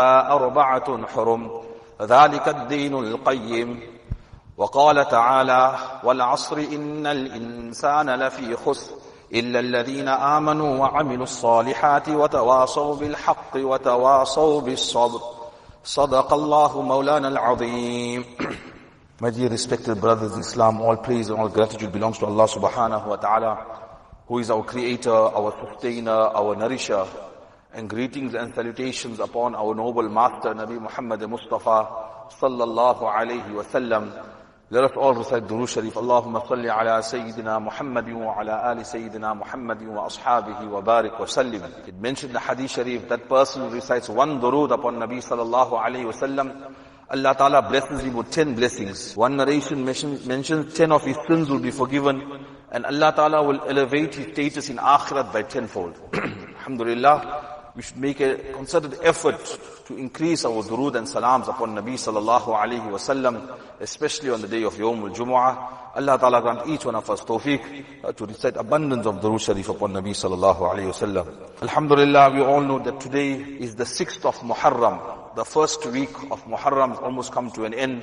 أربعة حرم ذلك الدين القيم وقال تعالى والعصر إن الإنسان لفي خسر إلا الذين آمنوا وعملوا الصالحات وتواصوا بالحق وتواصوا بالصبر صدق الله مولانا العظيم My dear respected brothers in Islam, all praise and all gratitude belongs to Allah subhanahu wa ta'ala, who is our creator, our sustainer, our nourisher. And greetings and salutations upon our noble master, Nabi Muhammad Mustafa, sallallahu alayhi wa sallam. Let us all recite Durood Sharif. Allahumma salli ala Sayyidina Muhammadin wa ala ali Sayyidina Muhammadin wa ashabihi wa barik wa sallim. It mentioned the Hadith Sharif, that person who recites one Durood upon Nabi sallallahu alayhi wa sallam, Allah Ta'ala blesses him with ten blessings. One narration mentions, mentions ten of his sins will be forgiven, and Allah Ta'ala will elevate his status in Akhirat by tenfold. Alhamdulillah we should make a concerted effort to increase our durood and salams upon Nabi sallallahu alayhi wasallam, especially on the day of Yawm al-Jumu'ah. Allah Ta'ala grant each one of us tawfiq uh, to recite abundance of durood sharif upon Nabi sallallahu alayhi wasallam. Alhamdulillah, we all know that today is the 6th of Muharram. The first week of Muharram has almost come to an end.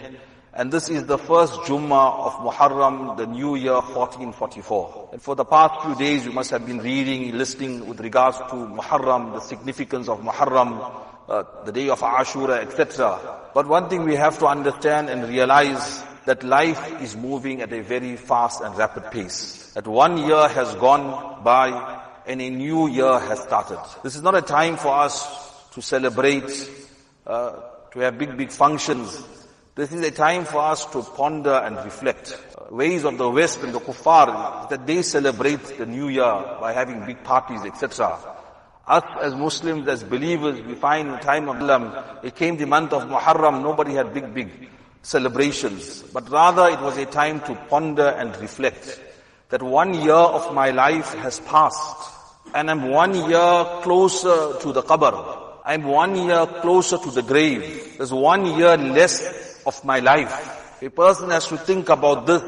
And this is the first Jummah of Muharram, the new year 1444. And for the past few days, you must have been reading, listening with regards to Muharram, the significance of Muharram, uh, the day of Ashura, etc. But one thing we have to understand and realize that life is moving at a very fast and rapid pace. That one year has gone by and a new year has started. This is not a time for us to celebrate, uh, to have big, big functions, this is a time for us to ponder and reflect. Uh, ways of the West and the Kuffar, that they celebrate the New Year by having big parties, etc. Us as Muslims, as believers, we find in time of Allah, it came the month of Muharram, nobody had big, big celebrations. But rather it was a time to ponder and reflect. That one year of my life has passed. And I'm one year closer to the qabr. I'm one year closer to the grave. There's one year less of my life. A person has to think about this,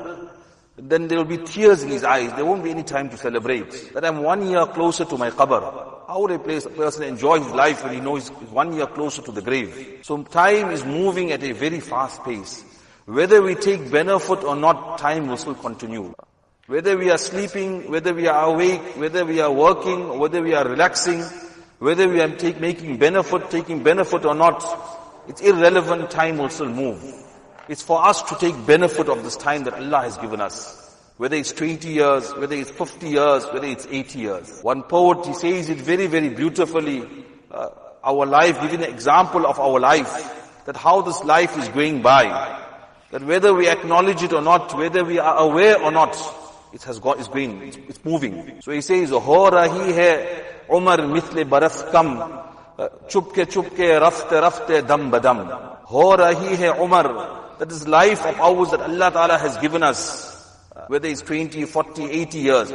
then there will be tears in his eyes. There won't be any time to celebrate. That I'm one year closer to my qabr. How would a person enjoy his life when he knows he's one year closer to the grave? So time is moving at a very fast pace. Whether we take benefit or not, time will still continue. Whether we are sleeping, whether we are awake, whether we are working, whether we are relaxing, whether we are take, making benefit, taking benefit or not, it's irrelevant, time will still move. It's for us to take benefit of this time that Allah has given us. Whether it's 20 years, whether it's 50 years, whether it's 80 years. One poet, he says it very, very beautifully. Uh, our life, giving an example of our life, that how this life is going by. That whether we acknowledge it or not, whether we are aware or not, it has got, it's going, it's, it's moving. So he says, Ho hai Umar mithle baraf kam, Chupke Chupke रफ्ते रफ्ते दम बदम हो रही है Umar that is life of ours that Allah Ta'ala has given us whether it's 20 40 80 years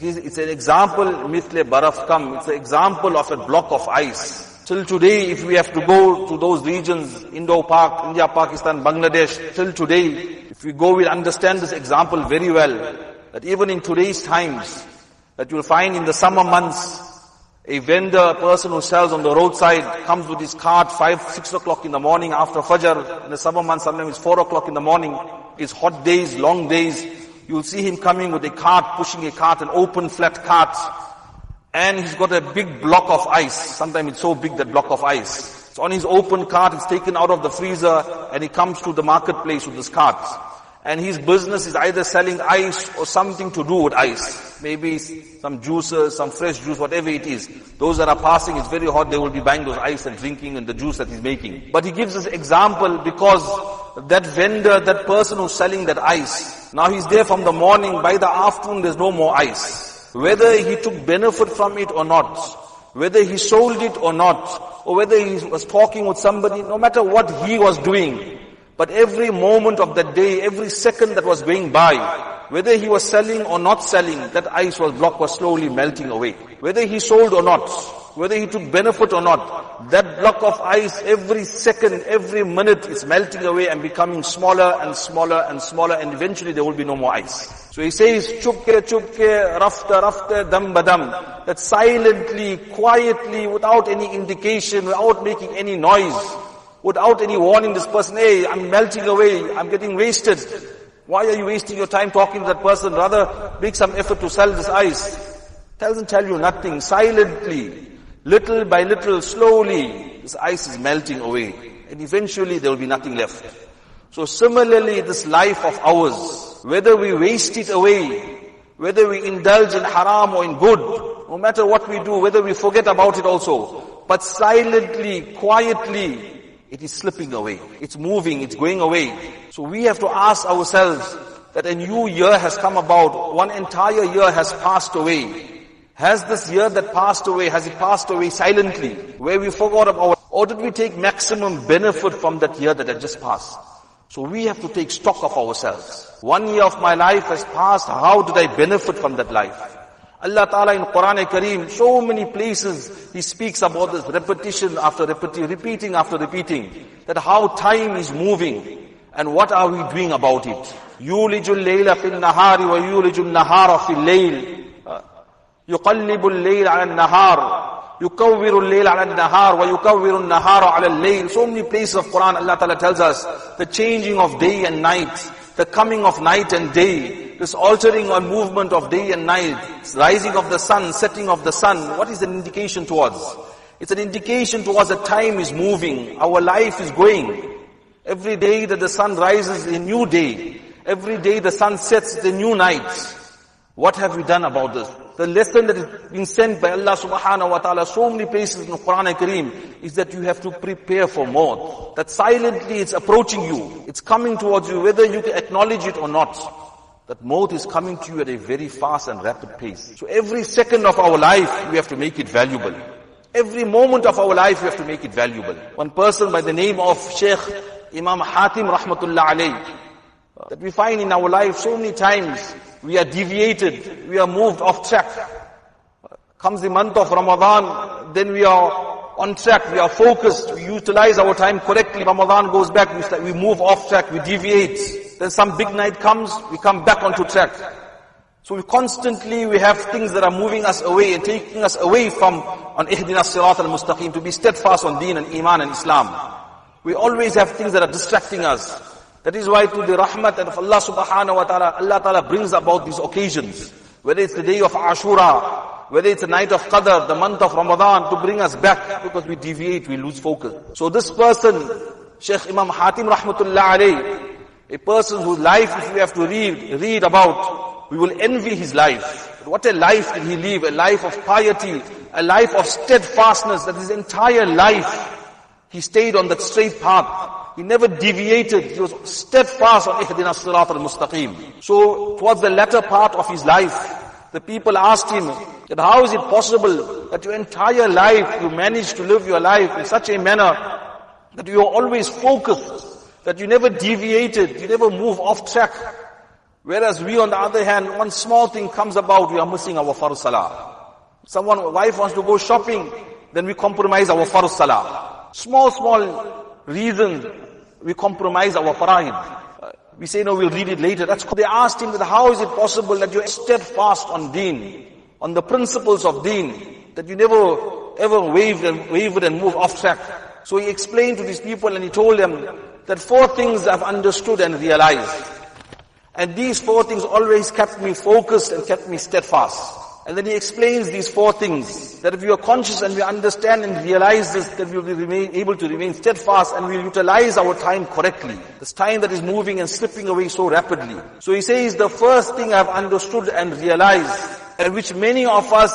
it's an example mithle baraf kam it's an example of a block of ice till today if we have to go to those regions Indo Pak India Pakistan Bangladesh till today if we go we'll understand this example very well that even in today's times that you'll find in the summer months a vendor, a person who sells on the roadside, comes with his cart five, six o'clock in the morning after Fajr. In the summer months, sometimes it's four o'clock in the morning. It's hot days, long days. You'll see him coming with a cart, pushing a cart, an open flat cart. And he's got a big block of ice. Sometimes it's so big that block of ice. It's on his open cart, it's taken out of the freezer, and he comes to the marketplace with this cart and his business is either selling ice or something to do with ice. Maybe some juices, some fresh juice, whatever it is. Those that are passing, it's very hot, they will be buying those ice and drinking and the juice that he's making. But he gives us example because that vendor, that person who's selling that ice, now he's there from the morning, by the afternoon there's no more ice. Whether he took benefit from it or not, whether he sold it or not, or whether he was talking with somebody, no matter what he was doing, but every moment of that day, every second that was going by, whether he was selling or not selling, that ice was block was slowly melting away. Whether he sold or not, whether he took benefit or not, that block of ice every second, every minute is melting away and becoming smaller and smaller and smaller and eventually there will be no more ice. So he says, chupke, chupke, rafta, rafta, dam badam. That silently, quietly, without any indication, without making any noise, without any warning this person, hey, I'm melting away, I'm getting wasted. Why are you wasting your time talking to that person? Rather, make some effort to sell this ice. Doesn't tell you nothing. Silently, little by little, slowly, this ice is melting away. And eventually there will be nothing left. So similarly, this life of ours, whether we waste it away, whether we indulge in haram or in good, no matter what we do, whether we forget about it also, but silently, quietly, it is slipping away. It's moving, it's going away. So we have to ask ourselves that a new year has come about, one entire year has passed away. Has this year that passed away, has it passed away silently, where we forgot about, or did we take maximum benefit from that year that had just passed? So we have to take stock of ourselves. One year of my life has passed, how did I benefit from that life? Allah Ta'ala in Quran Kareem, so many places, He speaks about this repetition after repetition, repeating after repeating, that how time is moving, and what are we doing about it? يولج الليل في النهار ويولج النهار في الليل يقلب الليل على النهار يكور الليل على النهار ويكور النهار على الليل so many places of Quran Allah Ta'ala tells us the changing of day and night the coming of night and day this altering or movement of day and night rising of the sun setting of the sun what is an indication towards it's an indication towards that time is moving our life is going every day that the sun rises a new day every day the sun sets a new night what have we done about this the lesson that is being sent by Allah subhanahu wa ta'ala so many places in the Quran and Kareem is that you have to prepare for more. That silently it's approaching you. It's coming towards you whether you can acknowledge it or not. That mouth is coming to you at a very fast and rapid pace. So every second of our life, we have to make it valuable. Every moment of our life, we have to make it valuable. One person by the name of Sheikh Imam Hatim Rahmatullah alayh, that we find in our life so many times, we are deviated, we are moved off track. Comes the month of Ramadan, then we are on track, we are focused, we utilize our time correctly. Ramadan goes back, we, start, we move off track, we deviate. Then some big night comes, we come back onto track. So we constantly, we have things that are moving us away and taking us away from on ihdina sirat al-mustaqim, to be steadfast on deen and iman and Islam. We always have things that are distracting us. That is why to the rahmat of Allah subhanahu wa ta'ala, Allah ta'ala brings about these occasions. Whether it's the day of Ashura, whether it's the night of Qadr, the month of Ramadan, to bring us back because we deviate, we lose focus. So this person, Sheikh Imam Hatim rahmatullah alayh, a person whose life if we have to read, read about, we will envy his life. But what a life did he live, a life of piety, a life of steadfastness, that his entire life, he stayed on that straight path. He never deviated. He was steadfast on Ihdina Sirat al-Mustaqim. So towards the latter part of his life, the people asked him that how is it possible that your entire life you managed to live your life in such a manner that you are always focused, that you never deviated, you never move off track. Whereas we on the other hand, one small thing comes about, we are missing our farz salah. Someone, wife wants to go shopping, then we compromise our farz salah. Small, small reason we compromise our fara'id. Uh, we say, no, we'll read it later. That's they asked him that how is it possible that you're steadfast on deen, on the principles of deen, that you never ever wavered and wavered and moved off track. So he explained to these people and he told them that four things I've understood and realized. And these four things always kept me focused and kept me steadfast. And then he explains these four things. That if we are conscious and we understand and realize this, that we will be remain, able to remain steadfast and we will utilize our time correctly. This time that is moving and slipping away so rapidly. So he says the first thing I've understood and realized, and which many of us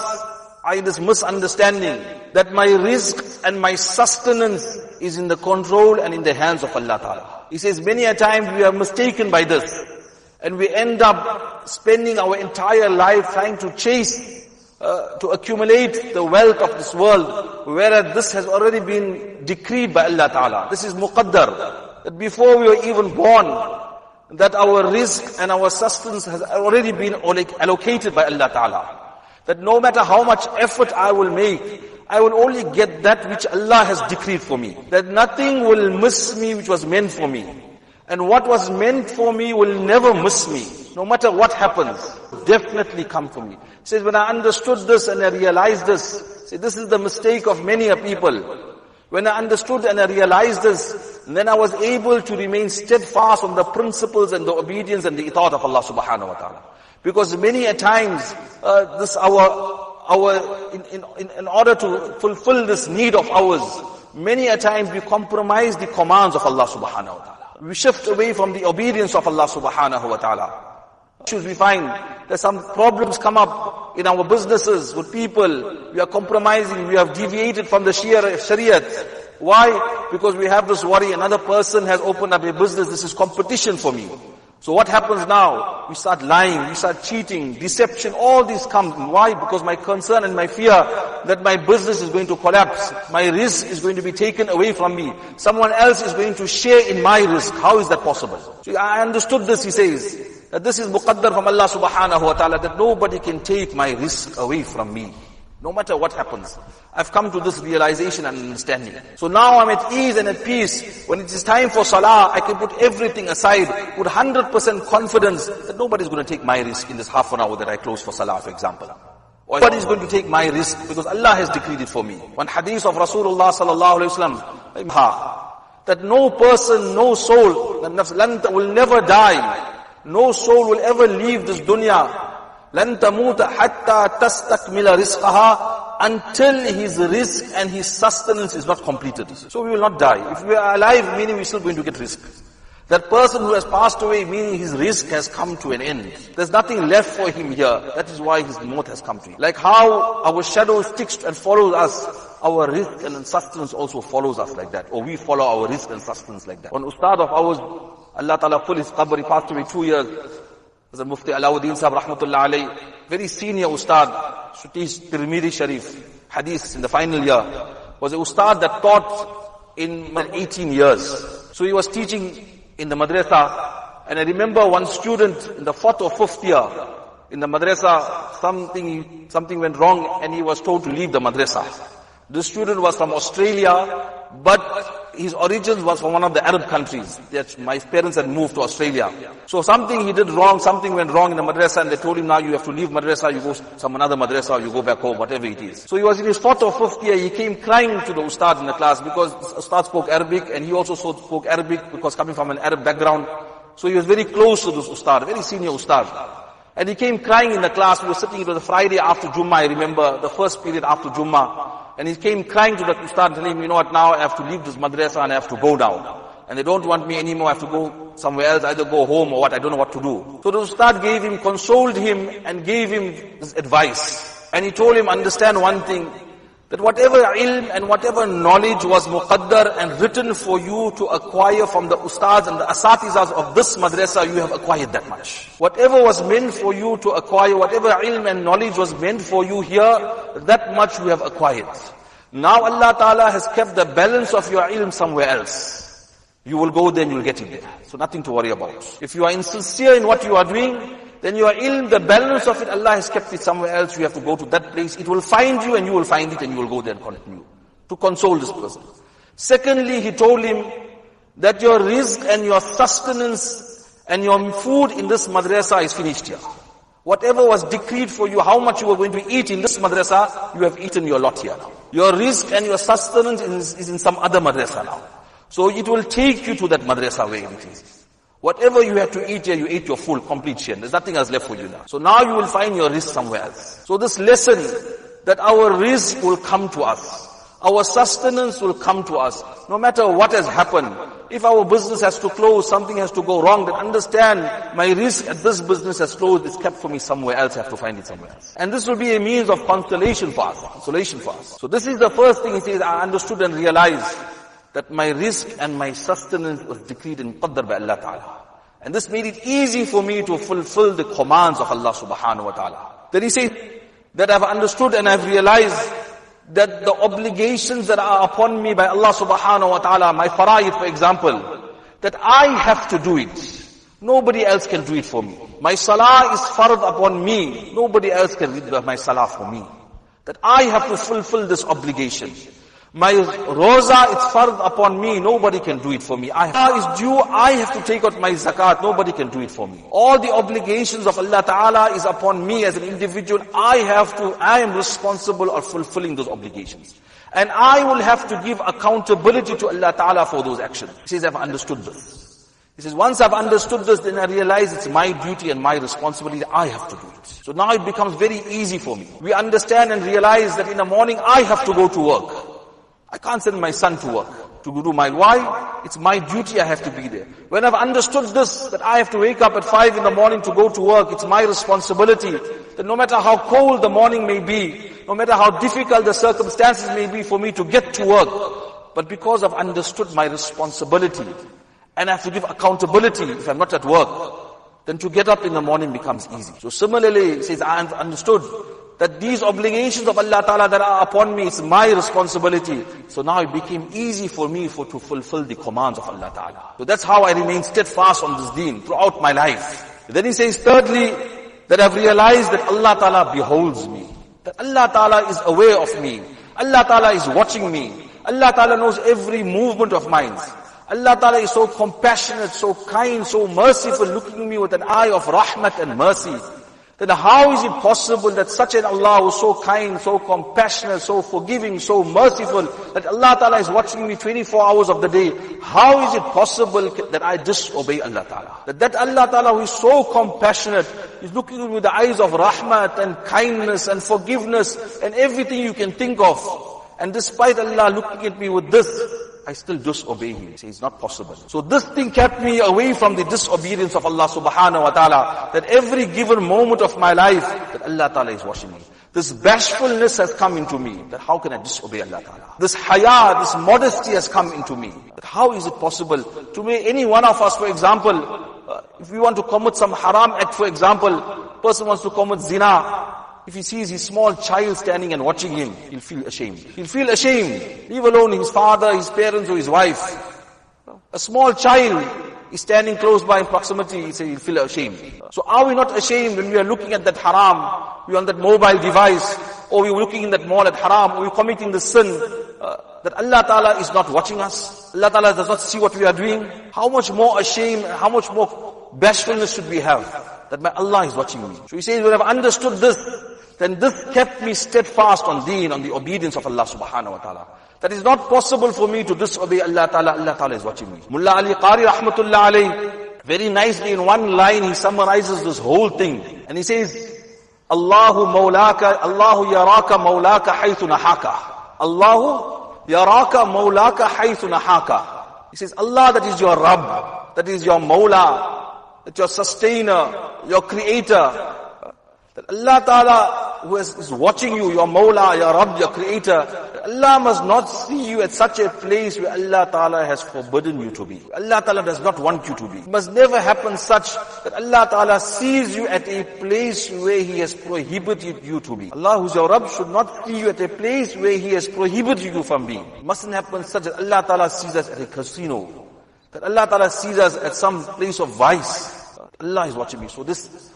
are in this misunderstanding, that my rizq and my sustenance is in the control and in the hands of Allah Ta'ala. He says many a time we are mistaken by this. And we end up spending our entire life trying to chase, uh, to accumulate the wealth of this world, whereas this has already been decreed by Allah Ta'ala. This is muqaddar. That before we were even born, that our rizq and our sustenance has already been allocated by Allah Ta'ala. That no matter how much effort I will make, I will only get that which Allah has decreed for me. That nothing will miss me which was meant for me. And what was meant for me will never miss me. No matter what happens, definitely come for me. He says, when I understood this and I realized this, see, this is the mistake of many a people. When I understood and I realized this, then I was able to remain steadfast on the principles and the obedience and the itaat of Allah subhanahu wa ta'ala. Because many a times, uh, this our, our, in, in, in order to fulfill this need of ours, many a times we compromise the commands of Allah subhanahu wa ta'ala. We shift away from the obedience of Allah subhanahu wa ta'ala. Issues we find that some problems come up in our businesses with people. We are compromising. We have deviated from the Shariat. Why? Because we have this worry. Another person has opened up a business. This is competition for me. So what happens now? We start lying, we start cheating, deception, all these come. Why? Because my concern and my fear that my business is going to collapse, my rizq is going to be taken away from me. Someone else is going to share in my rizq. How is that possible? So I understood this, he says, that this is muqaddar from Allah subhanahu wa ta'ala, that nobody can take my rizq away from me. No matter what happens. I've come to this realization and understanding. So now I'm at ease and at peace. When it is time for salah, I can put everything aside with 100% confidence that nobody's going to take my rizq in this half an hour that I close for salah, for example. Or nobody's going to take my rizq because Allah has decreed it for me. One hadith of Rasulullah sallallahu alayhi wasallam, that no person, no soul, will never die. No soul will ever leave this dunya لن تموت حتى تستكمل رزقها until his rizq and his sustenance is not completed. So we will not die. If we are alive, meaning we're still going to get rizq. That person who has passed away, meaning his rizq has come to an end. There's nothing left for him here. That is why his mouth has come to him. Like how our shadow sticks and follows us, our rizq and sustenance also follows us like that. Or we follow our rizq and sustenance like that. One ustad of ours, Allah Ta'ala full his qabr, he passed away two years. Hazrat Mufti Alauddin Sahib Rahmatullah alayhi, very senior ustad, to teach Tirmidhi Sharif, hadith in the final year, was a ustad that taught in 18 years. So he was teaching in the madrasa, and I remember one student in the fourth or fifth year, in the madrasa, something, something went wrong and he was told to leave the madrasa. This student was from Australia, but his origins was from one of the Arab countries. That my parents had moved to Australia. So something he did wrong, something went wrong in the madrasa and they told him now you have to leave madrasa, you go some another madrasa, you go back home, whatever it is. So he was in his fourth or fifth year, he came crying to the ustad in the class because ustad spoke Arabic and he also spoke Arabic because coming from an Arab background. So he was very close to this ustad, very senior ustad. And he came crying in the class. We were sitting, it was a Friday after Jummah, I remember, the first period after Jummah. And he came crying to the Ustad telling him, you know what, now I have to leave this madrasa and I have to go now. And they don't want me anymore, I have to go somewhere else, either go home or what, I don't know what to do. So the Ustad gave him, consoled him and gave him this advice. And he told him, understand one thing, that whatever ilm and whatever knowledge was muqaddar and written for you to acquire from the ustads and the asatizas of this madrasa, you have acquired that much. Whatever was meant for you to acquire, whatever ilm and knowledge was meant for you here, that much you have acquired. Now Allah Ta'ala has kept the balance of your ilm somewhere else. You will go there and you'll get it there. So nothing to worry about. If you are insincere in what you are doing, then your ilm, the balance of it, Allah has kept it somewhere else. You have to go to that place. It will find you and you will find it and you will go there and continue. To console this person. Secondly, he told him that your rizq and your sustenance and your food in this madrasa is finished here. Whatever was decreed for you, how much you were going to eat in this madrasa, you have eaten your lot here now. Your rizq and your sustenance is, is in some other madrasa now. So it will take you to that madrasa is. Whatever you have to eat here, you ate your full, complete share. There's nothing else left for you now. So now you will find your rizq somewhere else. So this lesson that our rizq will come to us. Our sustenance will come to us. No matter what has happened. If our business has to close, something has to go wrong, then understand my rizq at this business has closed, it's kept for me somewhere else, I have to find it somewhere else. And this will be a means of consolation for us, consolation for us. So this is the first thing he says, I understood and realized that my rizq and my sustenance was decreed in qadr by Allah Ta'ala. And this made it easy for me to fulfill the commands of Allah Subhanahu Wa Ta'ala. Then he says that I've understood and I've realized that the obligations that are upon me by Allah Subhanahu Wa Ta'ala, my fara'id for example, that I have to do it. Nobody else can do it for me. My salah is fard upon me. Nobody else can read my salah for me. that I have to fulfill this obligation. My roza is fard upon me, nobody can do it for me. I is due, I have to take out my zakat, nobody can do it for me. All the obligations of Allah Ta'ala is upon me as an individual, I have to, I am responsible of fulfilling those obligations. And I will have to give accountability to Allah Ta'ala for those actions. He says, I've understood this. He says, once I've understood this, then I realize it's my duty and my responsibility. I have to do it. So now it becomes very easy for me. We understand and realize that in the morning I have to go to work. I can't send my son to work, to do my, why? It's my duty I have to be there. When I've understood this, that I have to wake up at five in the morning to go to work, it's my responsibility, that no matter how cold the morning may be, no matter how difficult the circumstances may be for me to get to work, but because I've understood my responsibility, and I have to give accountability if I'm not at work, then to get up in the morning becomes easy. So similarly, it says, I have understood that these obligations of Allah Ta'ala that are upon me, it's my responsibility. So now it became easy for me for to fulfill the commands of Allah Ta'ala. So that's how I remain steadfast on this deen throughout my life. Then he says thirdly, that I've realized that Allah Ta'ala beholds me. That Allah Ta'ala is aware of me. Allah Ta'ala is watching me. Allah Ta'ala knows every movement of mine. Allah Ta'ala is so compassionate, so kind, so merciful, looking me with an eye of rahmat and mercy then how is it possible that such an Allah who is so kind, so compassionate, so forgiving, so merciful, that Allah Ta'ala is watching me 24 hours of the day, how is it possible that I disobey Allah Ta'ala? That, that Allah Ta'ala who is so compassionate, is looking with the eyes of rahmat and kindness and forgiveness and everything you can think of. And despite Allah looking at me with this, I still disobey him. Say it's not possible. So this thing kept me away from the disobedience of Allah subhanahu wa ta'ala. That every given moment of my life, that Allah ta'ala is watching me. This bashfulness has come into me. That how can I disobey Allah ta'ala? This haya, this modesty has come into me. That how is it possible to me, any one of us, for example, uh, if we want to commit some haram act, for example, person wants to commit zina, if he sees his small child standing and watching him, he'll feel ashamed. He'll feel ashamed. Leave alone his father, his parents or his wife. A small child is standing close by in proximity, he he'll feel ashamed. So are we not ashamed when we are looking at that haram, we are on that mobile device, or we're looking in that mall at haram, or we're committing the sin, uh, that Allah Ta'ala is not watching us? Allah Ta'ala does not see what we are doing? How much more ashamed, how much more bashfulness should we have? That my Allah is watching me. So he says, when I've understood this, then this kept me steadfast on deen, on the obedience of Allah subhanahu wa ta'ala. That is not possible for me to disobey Allah ta'ala. Allah ta'ala is watching me. Mullah Ali Qari rahmatullah alayhi, very nicely in one line he summarizes this whole thing. And he says, Allahu mawlaka, Allahu yaraka mawlaka haythu nahaka. Allahu yaraka mawlaka haythu nahaka. He says, Allah that is your Rabb, that is your Mawla, that your sustainer, your creator, that Allah Ta'ala who is, is watching you, your Mawla, your Rabb, your Creator, Allah must not see you at such a place where Allah Ta'ala has forbidden you to be. Allah Ta'ala does not want you to be. It must never happen such that Allah Ta'ala sees you at a place where He has prohibited you to be. Allah who's your Rabb should not see you at a place where He has prohibited you from being. It mustn't happen such that Allah Ta'ala sees us at a casino. That Allah Ta'ala sees us at some place of vice. Allah is watching me. So this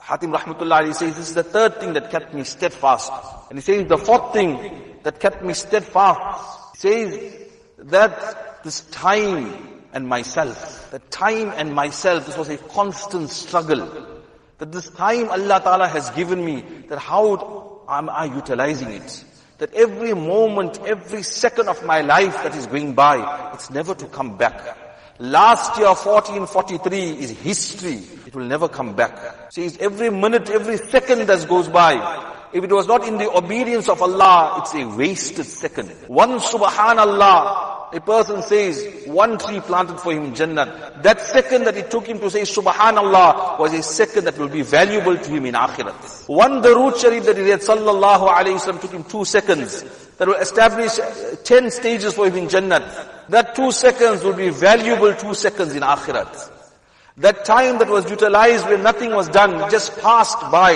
Hatim Rahmatullah says, this is the third thing that kept me steadfast. And he says, the fourth thing that kept me steadfast, he says that this time and myself, the time and myself, this was a constant struggle. That this time Allah Ta'ala has given me, that how am I utilizing it? That every moment, every second of my life that is going by, it's never to come back. Last year 1443 is history. It will never come back. See, every minute, every second that goes by, if it was not in the obedience of Allah, it's a wasted second. One subhanallah, a person says, one tree planted for him in Jannah. That second that it took him to say subhanallah was a second that will be valuable to him in akhirat. One darood sharif that he read sallallahu alayhi wasallam took him two seconds that will establish uh, 10 stages for him in Jannah. That two seconds will be valuable two seconds in Akhirat. That time that was utilized when nothing was done, just passed by,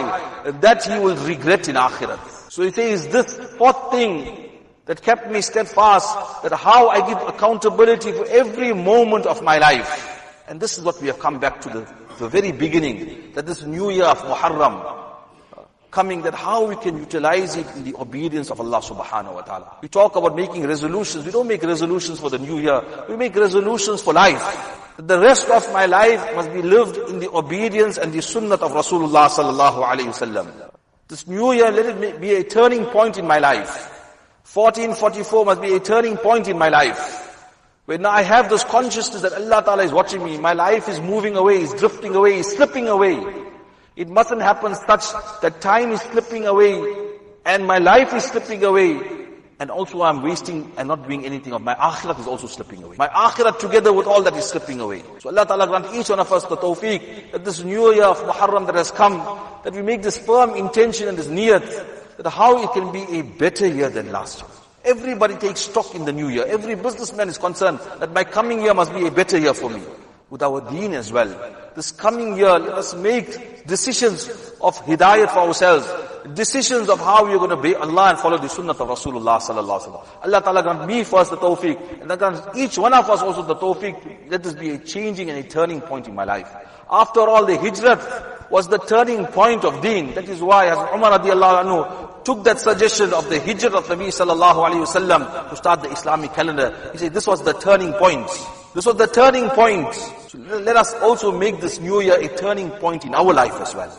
that he will regret in Akhirat. So he says, this fourth thing that kept me steadfast, that how I give accountability for every moment of my life. And this is what we have come back to the, the very beginning, that this new year of Muharram, coming that how we can utilize it in the obedience of Allah subhanahu wa ta'ala. We talk about making resolutions. We don't make resolutions for the new year. We make resolutions for life. That the rest of my life must be lived in the obedience and the sunnah of Rasulullah sallallahu alayhi wasallam. This new year, let it be a turning point in my life. 1444 must be a turning point in my life. When I have this consciousness that Allah Ta'ala is watching me, my life is moving away, is drifting away, is slipping away. It mustn't happen such that time is slipping away and my life is slipping away and also I'm wasting and not doing anything of my akhirat is also slipping away. My akhirat together with all that is slipping away. So Allah Ta'ala grant each one of us the tawfiq that this new year of Muharram that has come, that we make this firm intention and this niyat, that how it can be a better year than last year. Everybody takes stock in the new year. Every businessman is concerned that my coming year must be a better year for me. With our deen as well. This coming year, let us make decisions of hidayat for ourselves. Decisions of how we are going to obey Allah and follow the sunnah of Rasulullah sallallahu alaihi wasallam. Allah Ta'ala grant me first the tawfiq. And then grant each one of us also the tawfiq. Let this be a changing and a turning point in my life. After all, the hijrat was the turning point of deen. That is why as Umar radiallahu anhu took that suggestion of the hijrat of Nabi sallallahu alayhi wasallam to start the Islamic calendar. He said this was the turning point. This was the turning point. So let us also make this new year a turning point in our life as well.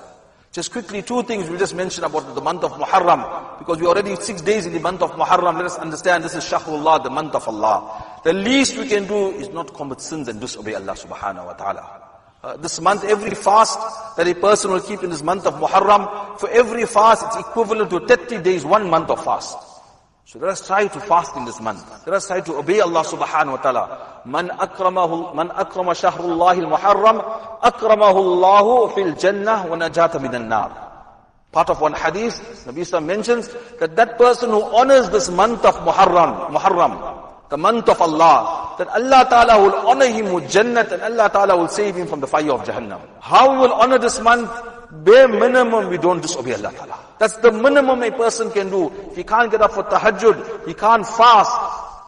Just quickly, two things we just mention about the month of Muharram, because we are already six days in the month of Muharram. Let us understand this is Shahrullah, the month of Allah. The least we can do is not commit sins and disobey Allah subhanahu wa ta'ala. Uh, this month, every fast that a person will keep in this month of Muharram, for every fast, it's equivalent to 30 days, one month of fast. So let us try to fast in this month. Let us try to obey Allah subhanahu wa ta'ala. Man akramahu, man akrama shahrullahi al-muharram, akramahu Allahu fil jannah wa najata minan nar. Part of one hadith, Nabi Islam mentions that that person who honors this month of Muharram, Muharram, the month of Allah, that Allah Ta'ala will honor him with Jannat and Allah Ta'ala will save him from the fire of Jahannam. How we will honor this month? Bare minimum, we don't disobey Allah Ta'ala. That's the minimum a person can do. If he can't get up for tahajjud, he can't fast,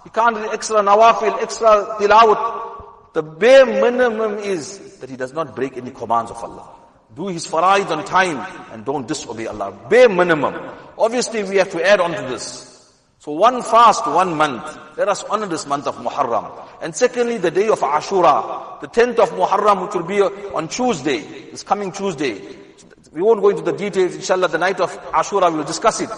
he can't do extra nawafil, extra tilawat. The bare minimum is that he does not break any commands of Allah. Do his faraid on time and don't disobey Allah. Bare minimum. Obviously we have to add on to this. So one fast, one month. Let us honor this month of Muharram. And secondly, the day of Ashura, the 10th of Muharram, which will be on Tuesday, this coming Tuesday. We won't go into the details, inshallah, the night of Ashura, we will discuss it.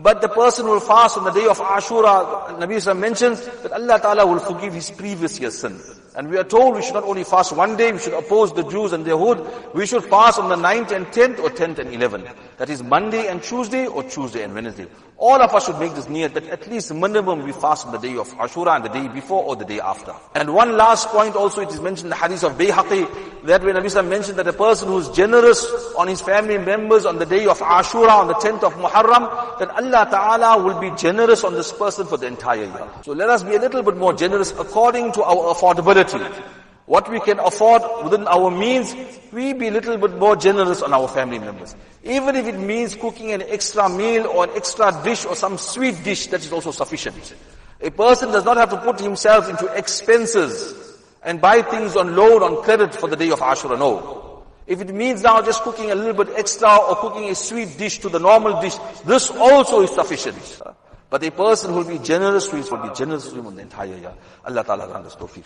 But the person will fast on the day of Ashura, Nabi Sallam mentions that Allah Ta'ala will forgive his previous year's sin. And we are told we should not only fast one day, we should oppose the Jews and their hood. We should fast on the 9th and 10th or 10th and 11th. That is Monday and Tuesday or Tuesday and Wednesday. All of us should make this niyat that at least minimum we fast on the day of Ashura and the day before or the day after. And one last point also, it is mentioned in the hadith of Bayhaqi, that when Nabi Sallam mentioned that a person who is generous on his family members on the day of Ashura, on the 10th of Muharram, then Allah Ta'ala will be generous on this person for the entire year. So let us be a little bit more generous according to our affordability. What we can afford within our means, we be a little bit more generous on our family members. Even if it means cooking an extra meal or an extra dish or some sweet dish, that is also sufficient. A person does not have to put himself into expenses and buy things on loan, on credit for the day of Ashura. No. If it means now just cooking a little bit extra or cooking a sweet dish to the normal dish, this also is sufficient. But a person who will be generous to him will be generous to him on the entire year. Allah Ta'ala grant us tawfiq